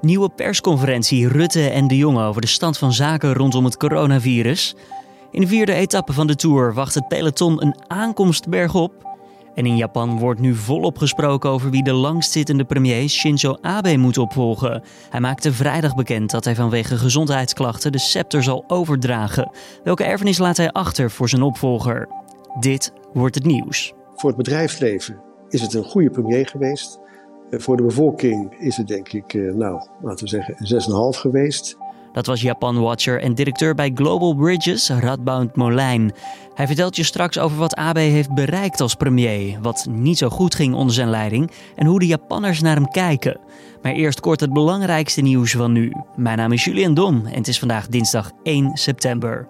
Nieuwe persconferentie Rutte en de Jonge over de stand van zaken rondom het coronavirus. In de vierde etappe van de Tour wacht het peloton een aankomst bergop. En in Japan wordt nu volop gesproken over wie de langstzittende premier Shinzo Abe moet opvolgen. Hij maakte vrijdag bekend dat hij vanwege gezondheidsklachten de scepter zal overdragen. Welke erfenis laat hij achter voor zijn opvolger? Dit wordt het nieuws. Voor het bedrijfsleven is het een goede premier geweest. Eh, voor de bevolking is het denk ik, eh, nou, laten we zeggen, een 6,5 geweest. Dat was Japan-watcher en directeur bij Global Bridges, Radboud Molijn. Hij vertelt je straks over wat Abe heeft bereikt als premier, wat niet zo goed ging onder zijn leiding en hoe de Japanners naar hem kijken. Maar eerst kort het belangrijkste nieuws van nu. Mijn naam is Julian Dom en het is vandaag dinsdag 1 september.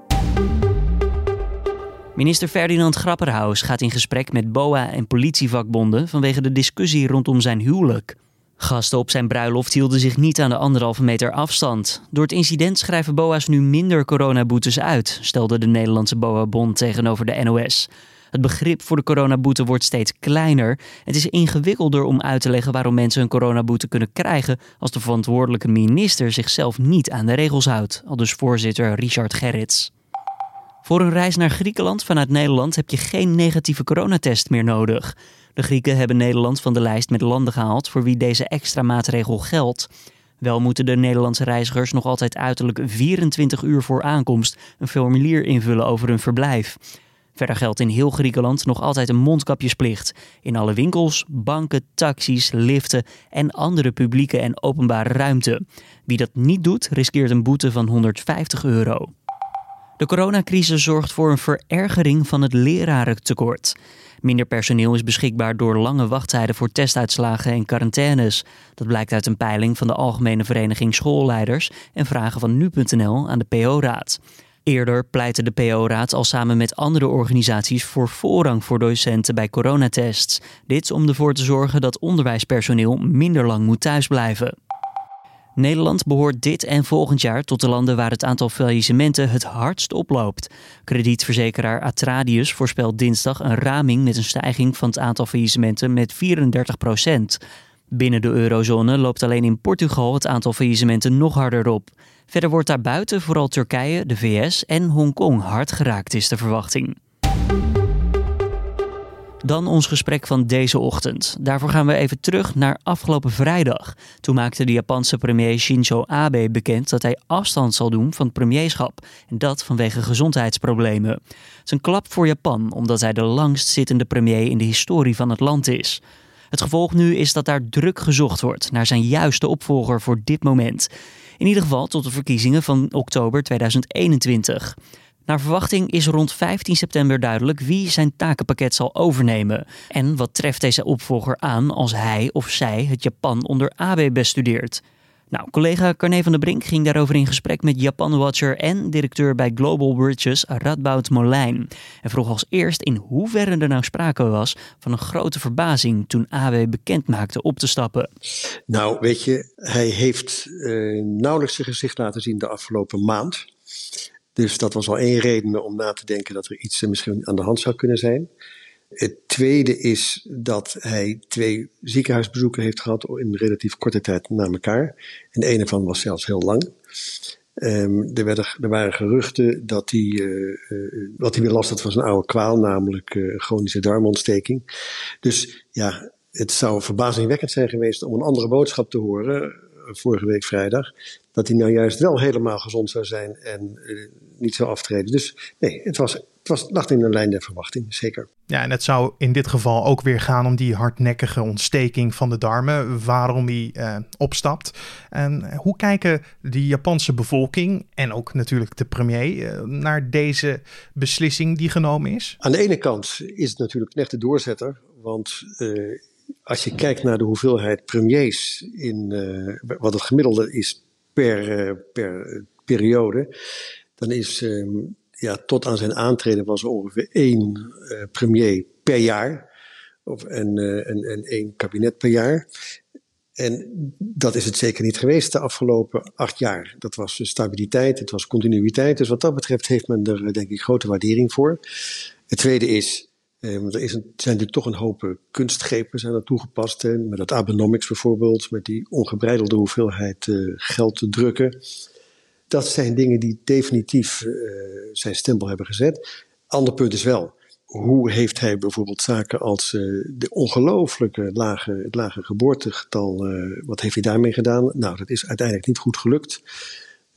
Minister Ferdinand Grapperhaus gaat in gesprek met BOA en politievakbonden vanwege de discussie rondom zijn huwelijk. Gasten op zijn bruiloft hielden zich niet aan de anderhalve meter afstand. Door het incident schrijven BOA's nu minder coronaboetes uit, stelde de Nederlandse BOA-bond tegenover de NOS. Het begrip voor de coronaboete wordt steeds kleiner. Het is ingewikkelder om uit te leggen waarom mensen een coronaboete kunnen krijgen als de verantwoordelijke minister zichzelf niet aan de regels houdt, al dus voorzitter Richard Gerrits. Voor een reis naar Griekenland vanuit Nederland heb je geen negatieve coronatest meer nodig. De Grieken hebben Nederland van de lijst met landen gehaald voor wie deze extra maatregel geldt. Wel moeten de Nederlandse reizigers nog altijd uiterlijk 24 uur voor aankomst een formulier invullen over hun verblijf. Verder geldt in heel Griekenland nog altijd een mondkapjesplicht. In alle winkels, banken, taxis, liften en andere publieke en openbare ruimte. Wie dat niet doet, riskeert een boete van 150 euro. De coronacrisis zorgt voor een verergering van het lerarentekort. Minder personeel is beschikbaar door lange wachttijden voor testuitslagen en quarantaines. Dat blijkt uit een peiling van de Algemene Vereniging Schoolleiders en vragen van nu.nl aan de PO-raad. Eerder pleitte de PO-raad al samen met andere organisaties voor voorrang voor docenten bij coronatests. Dit om ervoor te zorgen dat onderwijspersoneel minder lang moet thuisblijven. Nederland behoort dit en volgend jaar tot de landen waar het aantal faillissementen het hardst oploopt. Kredietverzekeraar Atradius voorspelt dinsdag een raming met een stijging van het aantal faillissementen met 34 procent. Binnen de eurozone loopt alleen in Portugal het aantal faillissementen nog harder op. Verder wordt daarbuiten vooral Turkije, de VS en Hongkong hard geraakt, is de verwachting. Dan ons gesprek van deze ochtend. Daarvoor gaan we even terug naar afgelopen vrijdag. Toen maakte de Japanse premier Shinzo Abe bekend dat hij afstand zal doen van het premierschap. En dat vanwege gezondheidsproblemen. Het is een klap voor Japan, omdat hij de langst zittende premier in de historie van het land is. Het gevolg nu is dat daar druk gezocht wordt naar zijn juiste opvolger voor dit moment. In ieder geval tot de verkiezingen van oktober 2021. Naar verwachting is rond 15 september duidelijk wie zijn takenpakket zal overnemen. En wat treft deze opvolger aan als hij of zij het Japan onder Abe bestudeert. Nou, collega Carne van der Brink ging daarover in gesprek met Japan-watcher en directeur bij Global Bridges Radboud Molijn. En vroeg als eerst in hoeverre er nou sprake was van een grote verbazing toen Abe bekend maakte op te stappen. Nou, weet je, hij heeft uh, nauwelijks zijn gezicht laten zien de afgelopen maand. Dus dat was al één reden om na te denken dat er iets misschien aan de hand zou kunnen zijn. Het tweede is dat hij twee ziekenhuisbezoeken heeft gehad in relatief korte tijd na elkaar. En de ene van was zelfs heel lang. Um, er, werden, er, waren geruchten dat hij, uh, wat hij weer last had van zijn oude kwaal, namelijk uh, chronische darmontsteking. Dus ja, het zou verbazingwekkend zijn geweest om een andere boodschap te horen vorige week vrijdag. Dat hij nou juist wel helemaal gezond zou zijn en niet zou aftreden. Dus nee, het, was, het was, lag in de lijn der verwachting, zeker. Ja, en het zou in dit geval ook weer gaan om die hardnekkige ontsteking van de darmen, waarom hij uh, opstapt. En hoe kijken de Japanse bevolking en ook natuurlijk de premier naar deze beslissing die genomen is? Aan de ene kant is het natuurlijk een echte doorzetter, want als je kijkt naar de hoeveelheid premiers in wat het gemiddelde is per, per periode, dan is um, ja, tot aan zijn aantreden was er ongeveer één uh, premier per jaar. Of en, en, en één kabinet per jaar. En dat is het zeker niet geweest de afgelopen acht jaar. Dat was stabiliteit, het was continuïteit. Dus wat dat betreft heeft men er denk ik grote waardering voor. Het tweede is, er is zijn natuurlijk toch een hoop kunstgrepen zijn toegepast. Met dat Abenomics bijvoorbeeld, met die ongebreidelde hoeveelheid geld te drukken. Dat zijn dingen die definitief zijn stempel hebben gezet. Ander punt is wel, hoe heeft hij bijvoorbeeld zaken als uh, de ongelooflijke lage, het lage geboortegetal, wat heeft hij daarmee gedaan? Nou, dat is uiteindelijk niet goed gelukt.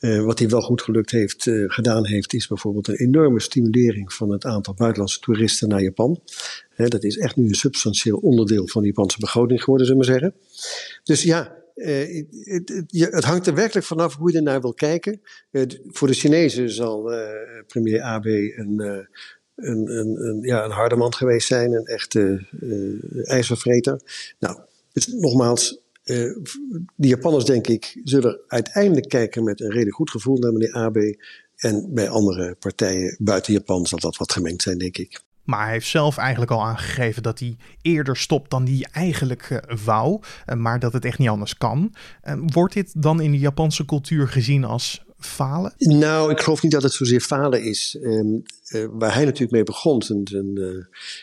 Uh, wat hij wel goed gelukt heeft, gedaan heeft, is bijvoorbeeld een enorme stimulering van het aantal buitenlandse toeristen naar Japan. dat is echt nu een substantieel onderdeel van de Japanse begroting geworden, zullen we zeggen. Dus ja, het, het, het, hangt er werkelijk vanaf hoe je er naar wil kijken. voor de Chinezen zal premier Abe een een, een, een, ja, een harde man geweest zijn, een echte uh, ijzervreter. Nou, dus nogmaals, uh, de Japanners denk ik zullen uiteindelijk kijken met een redelijk goed gevoel naar meneer Abe. En bij andere partijen buiten Japan zal dat wat gemengd zijn, denk ik. Maar hij heeft zelf eigenlijk al aangegeven dat hij eerder stopt dan hij eigenlijk uh, wou. maar dat het echt niet anders kan. wordt dit dan in de Japanse cultuur gezien als falen? Nou, ik geloof niet dat het zozeer falen is. Um, uh, waar hij natuurlijk mee begon, zijn, zijn, uh,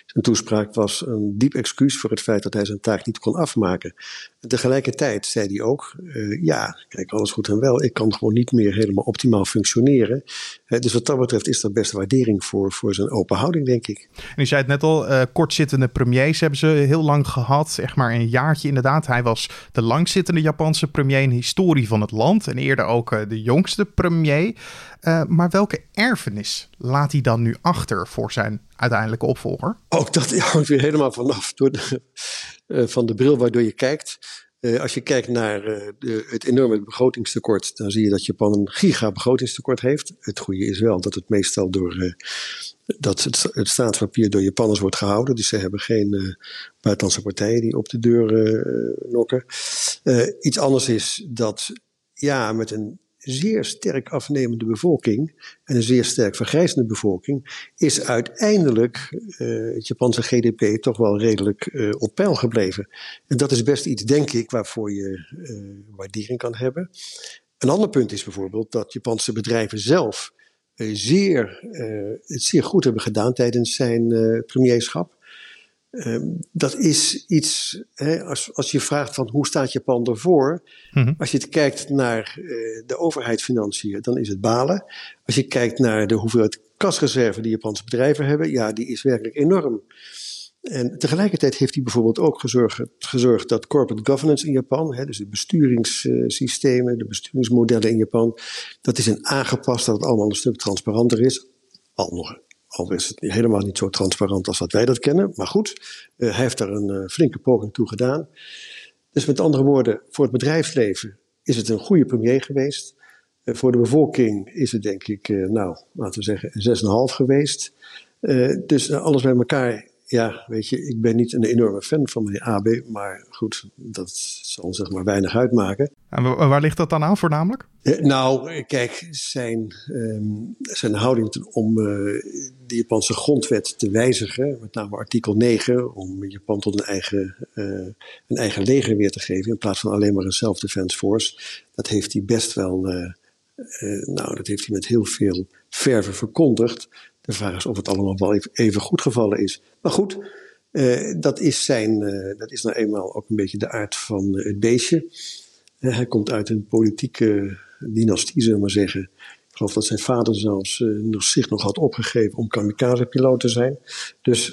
zijn, toespraak, was een diep excuus voor het feit dat hij zijn taak niet kon afmaken. En tegelijkertijd zei hij ook: uh, Ja, kijk, alles goed en wel. Ik kan gewoon niet meer helemaal optimaal functioneren. dus wat dat betreft is er best waardering voor, voor zijn open houding, denk ik. En u zei het net al: kortzittende premiers hebben ze heel lang gehad. Echt maar een jaartje inderdaad. Hij was de langzittende Japanse premier in de historie van het land. En eerder ook de jongste premier. Uh, maar welke erfenis laat hij dan nu achter voor zijn uiteindelijke opvolger? Ook dat hangt weer helemaal vanaf door de, uh, van de bril waardoor je kijkt. Uh, als je kijkt naar de, het enorme begrotingstekort, dan zie je dat Japan een giga begrotingstekort heeft. Het goede is wel dat het meestal door dat het, het staatspapier door Japanners wordt gehouden. Dus ze hebben geen buitenlandse partijen die op de deur nokken. iets anders is dat ja, met een zeer sterk afnemende bevolking en een zeer sterk vergrijzende bevolking, is uiteindelijk uh, het Japanse GDP toch wel redelijk uh, op peil gebleven. En dat is best iets, denk ik, waarvoor je uh, waardering kan hebben. Een ander punt is bijvoorbeeld dat Japanse bedrijven zelf zeer, het zeer goed hebben gedaan tijdens zijn premierschap. Um, dat is iets, hè, als, als je vraagt van hoe staat Japan ervoor, mm als je kijkt naar uh, de overheidsfinanciën, dan is het balen. Als je kijkt naar de hoeveelheid kasreserve die Japanse bedrijven hebben, ja, die is werkelijk enorm. En tegelijkertijd heeft hij bijvoorbeeld ook gezorgd, gezorgd dat corporate governance in Japan, hè, dus de besturingssystemen, de besturingsmodellen in Japan, dat is een aangepast dat het allemaal een stuk transparanter is. Al nog al is het helemaal niet zo transparant als dat wij dat kennen. Maar goed, uh, hij heeft daar een uh, flinke poging toe gedaan. Dus met andere woorden, voor het bedrijfsleven is het een goede premier geweest. Uh, voor de bevolking is het denk ik, nou, laten we zeggen, een 6,5 geweest. dus alles bij elkaar ja, weet je, ik ben niet een enorme fan van meneer AB, maar goed, dat zal zeg maar weinig uitmaken. En waar ligt dat dan aan voornamelijk? Eh, nou, kijk, zijn, um, zijn houding om uh, de Japanse grondwet te wijzigen, met name artikel 9, om Japan tot een eigen, uh, een eigen leger weer te geven, in plaats van alleen maar een self-defense force, dat heeft hij best wel, nou, dat heeft hij met heel veel verve verkondigd. De vraag is of het allemaal wel even, goed gevallen is. Maar goed, uh, dat, is zijn, uh, dat is nou eenmaal ook een beetje de aard van uh, het beestje. hij komt uit een politieke dynastie, zullen we maar zeggen. Ik geloof dat zijn vader zelfs zich nog had opgegeven om kamikaze-piloot te zijn. Dus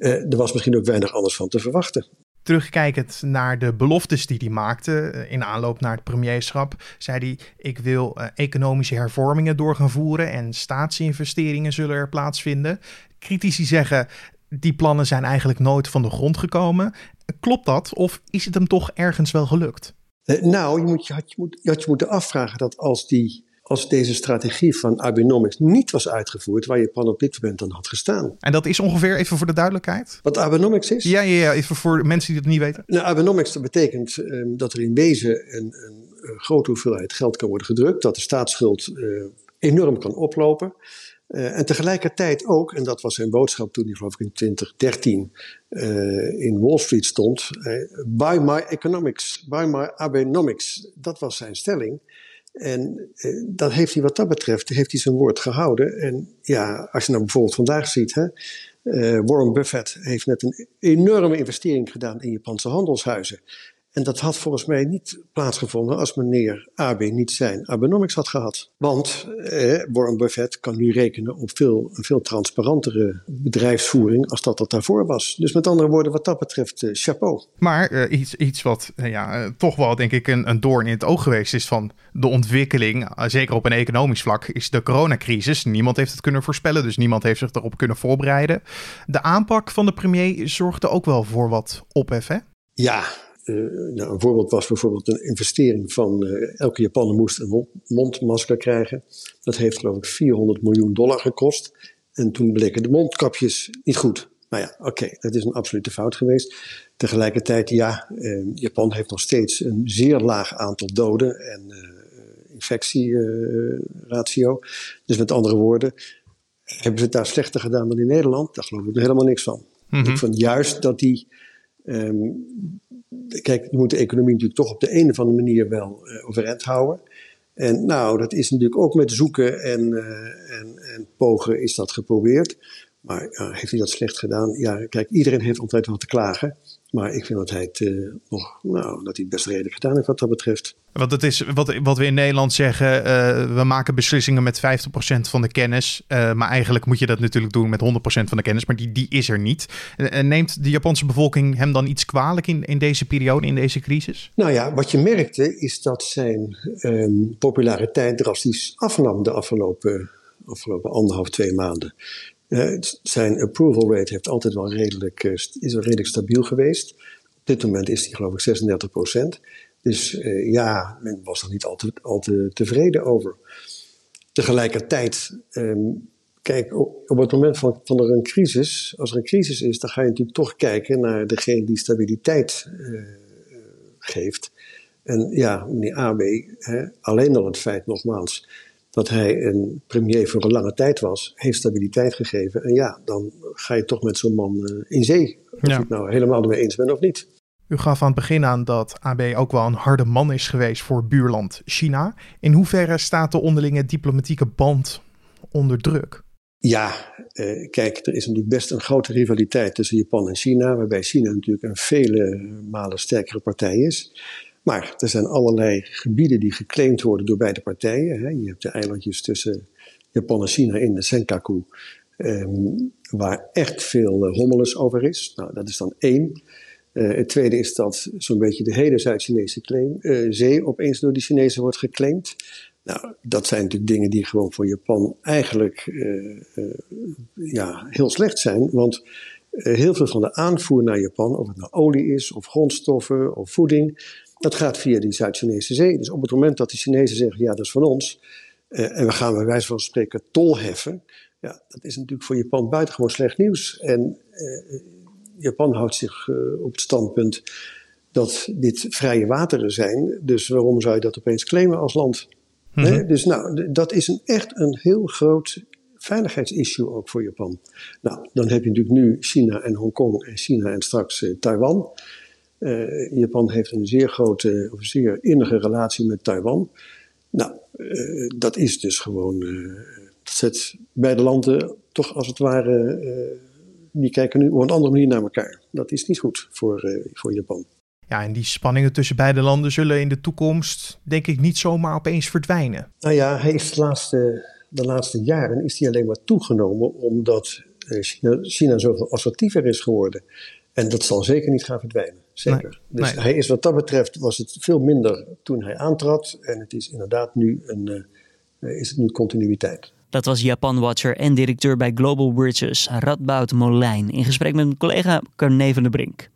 er was misschien ook weinig anders van te verwachten terugkijkend naar de beloftes die hij maakte eh, in aanloop naar het premierschap, zei hij: Ik wil uh, economische hervormingen door gaan voeren en staatsinvesteringen zullen er plaatsvinden. Critici zeggen: die plannen zijn eigenlijk nooit van de grond gekomen. Klopt dat of is het hem toch ergens wel gelukt? Uh, nou, je, moet, je, had, je, moet, je had je moeten afvragen dat als die als deze strategie van Abenomics niet was uitgevoerd, waar Japan op dit moment dan had gestaan. En dat is ongeveer, even voor de duidelijkheid? Wat Abenomics is? Ja, ja, ja even voor mensen die het niet weten. Nou, Abenomics dat betekent um, dat er in wezen een, een, een, grote hoeveelheid geld kan worden gedrukt, dat de staatsschuld uh, enorm kan oplopen. Uh, en tegelijkertijd ook, en dat was zijn boodschap toen hij geloof ik in 2013 uh, in Wall Street stond, buy my economics, buy my Abenomics. Dat was zijn stelling. En eh, dat heeft hij wat dat betreft, heeft hij zijn woord gehouden. En ja, als je nou bijvoorbeeld vandaag ziet, hè, Warren Buffett heeft net een enorme investering gedaan in Japanse handelshuizen. En dat had volgens mij niet plaatsgevonden als meneer Abe niet zijn Abenomics had gehad. Want eh, Warren Buffett kan nu rekenen op veel, een veel transparantere bedrijfsvoering als dat dat daarvoor was. Dus met andere woorden, wat dat betreft, eh, chapeau. Maar uh, iets, iets wat uh, ja, toch wel denk ik een, een doorn in het oog geweest is van de ontwikkeling, zeker op een economisch vlak, is de coronacrisis. Niemand heeft het kunnen voorspellen, dus niemand heeft zich erop kunnen voorbereiden. De aanpak van de premier zorgde ook wel voor wat ophef, hè? Ja, nou, een voorbeeld was bijvoorbeeld een investering van uh, elke Japaner moest een mondmasker krijgen. Dat heeft geloof ik 400 miljoen dollar gekost. En toen bleken de mondkapjes niet goed. Nou ja, oké, okay, dat is een absolute fout geweest. Tegelijkertijd, ja, uh, Japan heeft nog steeds een zeer laag aantal doden en infectieratio. dus met andere woorden, hebben ze het daar slechter gedaan dan in Nederland? Daar geloof ik helemaal niks van. Mm -hmm. Ik vond juist dat die Um, kijk, je moet de economie natuurlijk toch op de een of andere manier wel uh, overeind houden. En nou, dat is natuurlijk ook met zoeken en, uh, en, en pogen is dat geprobeerd. Maar heeft hij dat slecht gedaan? Ja, kijk, iedereen heeft altijd wat te klagen. Maar ik vind dat hij het uh, nog, nou, dat hij het best redelijk gedaan heeft wat dat betreft. Want het is wat, wat we in Nederland zeggen, uh, we maken beslissingen met 50% van de kennis. Uh, maar eigenlijk moet je dat natuurlijk doen met 100% van de kennis, maar die, die is er niet. neemt de Japanse bevolking hem dan iets kwalijk in, in deze periode, in deze crisis? Nou ja, wat je merkte is dat zijn um, populariteit drastisch afnam de afgelopen, afgelopen anderhalf, twee maanden. Uh, zijn approval rate heeft altijd wel redelijk, uh, is wel redelijk stabiel geweest. Op dit moment is die geloof ik 36 procent. Dus uh, ja, men was er niet al te, tevreden over. Tegelijkertijd, um, kijk, op, op, het moment van, van er een crisis, als er een crisis is, dan ga je natuurlijk toch kijken naar degene die stabiliteit geeft. En ja, meneer AB, hè, alleen al het feit nogmaals dat hij een premier voor een lange tijd was, heeft stabiliteit gegeven. En ja, dan ga je toch met zo'n man uh, in zee. Of ja. je het nou helemaal ermee eens bent of niet. U gaf aan het begin aan dat AB ook wel een harde man is geweest voor buurland China. In hoeverre staat de onderlinge diplomatieke band onder druk? Ja, uh, kijk, er is natuurlijk best een grote rivaliteit tussen Japan en China, waarbij China natuurlijk een vele malen sterkere partij is. Maar er zijn allerlei gebieden die geclaimd worden door beide partijen. Hè. Je hebt de eilandjes tussen Japan en China in de Senkaku, um, waar echt veel uh, hommeles over is. Nou, dat is dan één. Uh, het tweede is dat zo'n beetje de hele Zuid-Chinese uh, zee opeens door de Chinezen wordt geclaimd. Nou, dat zijn natuurlijk dingen die gewoon voor Japan eigenlijk ja, heel slecht zijn. Want heel veel van de aanvoer naar Japan, of het nou olie is, of grondstoffen, of voeding, dat gaat via die Zuid-Chinese zee. Dus op het moment dat de Chinezen zeggen, ja, dat is van ons, uh, en we gaan bij wijze van spreken tol heffen, ja, dat is natuurlijk voor Japan buitengewoon slecht nieuws. En uh, Japan houdt zich uh, op het standpunt dat dit vrije wateren zijn, dus waarom zou je dat opeens claimen als land? Mm -hmm. nee? Dus nou, dat is een, echt een heel groot veiligheidsissue ook voor Japan. Nou, dan heb je natuurlijk nu China en Hongkong en China en straks Taiwan. Uh, Japan heeft een zeer grote, of zeer innige relatie met Taiwan. Nou, uh, dat is dus gewoon. Uh, dat zet beide landen toch als het ware. die kijken nu op een andere manier naar elkaar. Dat is niet goed voor, voor Japan. Ja, en die spanningen tussen beide landen zullen in de toekomst, denk ik, niet zomaar opeens verdwijnen. Nou ja, hij is de laatste, de laatste jaren is hij alleen maar toegenomen omdat China, China zoveel assertiever is geworden. En dat zal zeker niet gaan verdwijnen. Zeker. Nee, dus nee. hij is wat dat betreft was het veel minder toen hij aantrad. En het is inderdaad nu een uh, is het nu continuïteit. Dat was Japan-watcher en directeur bij Global Bridges, Radboud Molijn, in gesprek met mijn collega Carne van der Brink.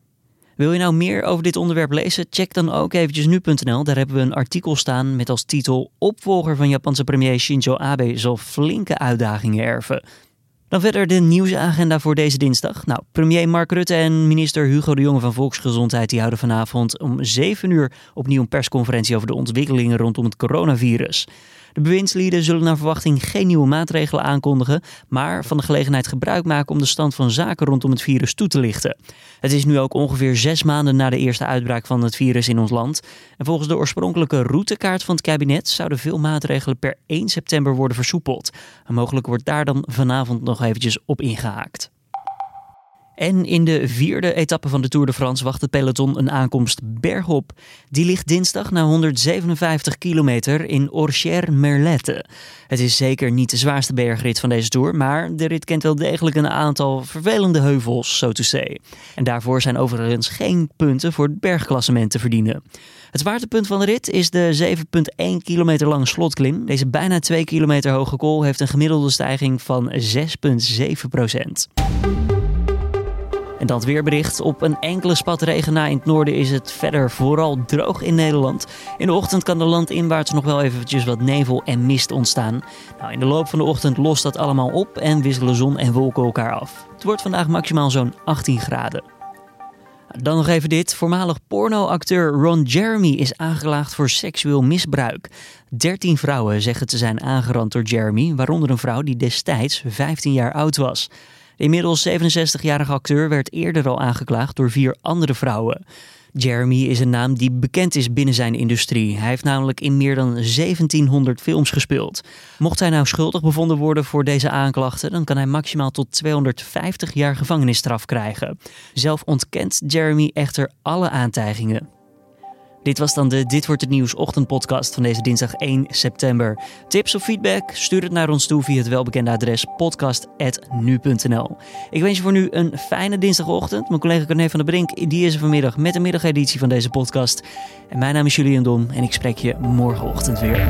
Wil je nou meer over dit onderwerp lezen? Check dan ook eventjes nu.nl. Daar hebben we een artikel staan met als titel Opvolger van Japanse premier Shinzo Abe zal flinke uitdagingen erven. Dan verder de nieuwsagenda voor deze dinsdag. Nou, premier Mark Rutte en minister Hugo de Jonge van Volksgezondheid die houden vanavond om 7 uur opnieuw een persconferentie over de ontwikkelingen rondom het coronavirus. De bewindslieden zullen naar verwachting geen nieuwe maatregelen aankondigen, maar van de gelegenheid gebruik maken om de stand van zaken rondom het virus toe te lichten. Het is nu ook ongeveer zes maanden na de eerste uitbraak van het virus in ons land. En volgens de oorspronkelijke routekaart van het kabinet zouden veel maatregelen per 1 september worden versoepeld. Mogelijk wordt daar dan vanavond nog eventjes op ingehaakt. En in de vierde etappe van de Tour de France wacht het peloton een aankomst bergop. Die ligt dinsdag na 157 kilometer in Orcher-Merlette. Het is zeker niet de zwaarste bergrit van deze Tour, maar de rit kent wel degelijk een aantal vervelende heuvels, zo te say. En daarvoor zijn overigens geen punten voor het bergklassement te verdienen. Het zwaartepunt van de rit is de 7,1 kilometer lange slotklim. Deze bijna 2 kilometer hoge kool heeft een gemiddelde stijging van 6,7 procent. En dat weerbericht. Op een enkele spat regen na in het noorden is het verder vooral droog in Nederland. In de ochtend kan de landinwaarts nog wel eventjes wat nevel en mist ontstaan. Nou, in de loop van de ochtend lost dat allemaal op en wisselen zon en wolken elkaar af. Het wordt vandaag maximaal zo'n 18 graden. Dan nog even dit. Voormalig pornoacteur Ron Jeremy is aangeklaagd voor seksueel misbruik. 13 vrouwen zeggen te zijn aangerand door Jeremy, waaronder een vrouw die destijds 15 jaar oud was. De inmiddels 67-jarige acteur werd eerder al aangeklaagd door vier andere vrouwen. Jeremy is een naam die bekend is binnen zijn industrie. Hij heeft namelijk in meer dan 1700 films gespeeld. Mocht hij nou schuldig bevonden worden voor deze aanklachten, dan kan hij maximaal tot 250 jaar gevangenisstraf krijgen. Zelf ontkent Jeremy echter alle aantijgingen. Dit was dan de Dit wordt het nieuws ochtendpodcast van deze dinsdag 1 september. Tips of feedback? Stuur het naar ons toe via het welbekende adres podcast@nu.nl. Ik wens je voor nu een fijne dinsdagochtend. Mijn collega Corné van der Brink die is er vanmiddag met de middageditie van deze podcast. En mijn naam is Julian Dom en ik spreek je morgenochtend weer.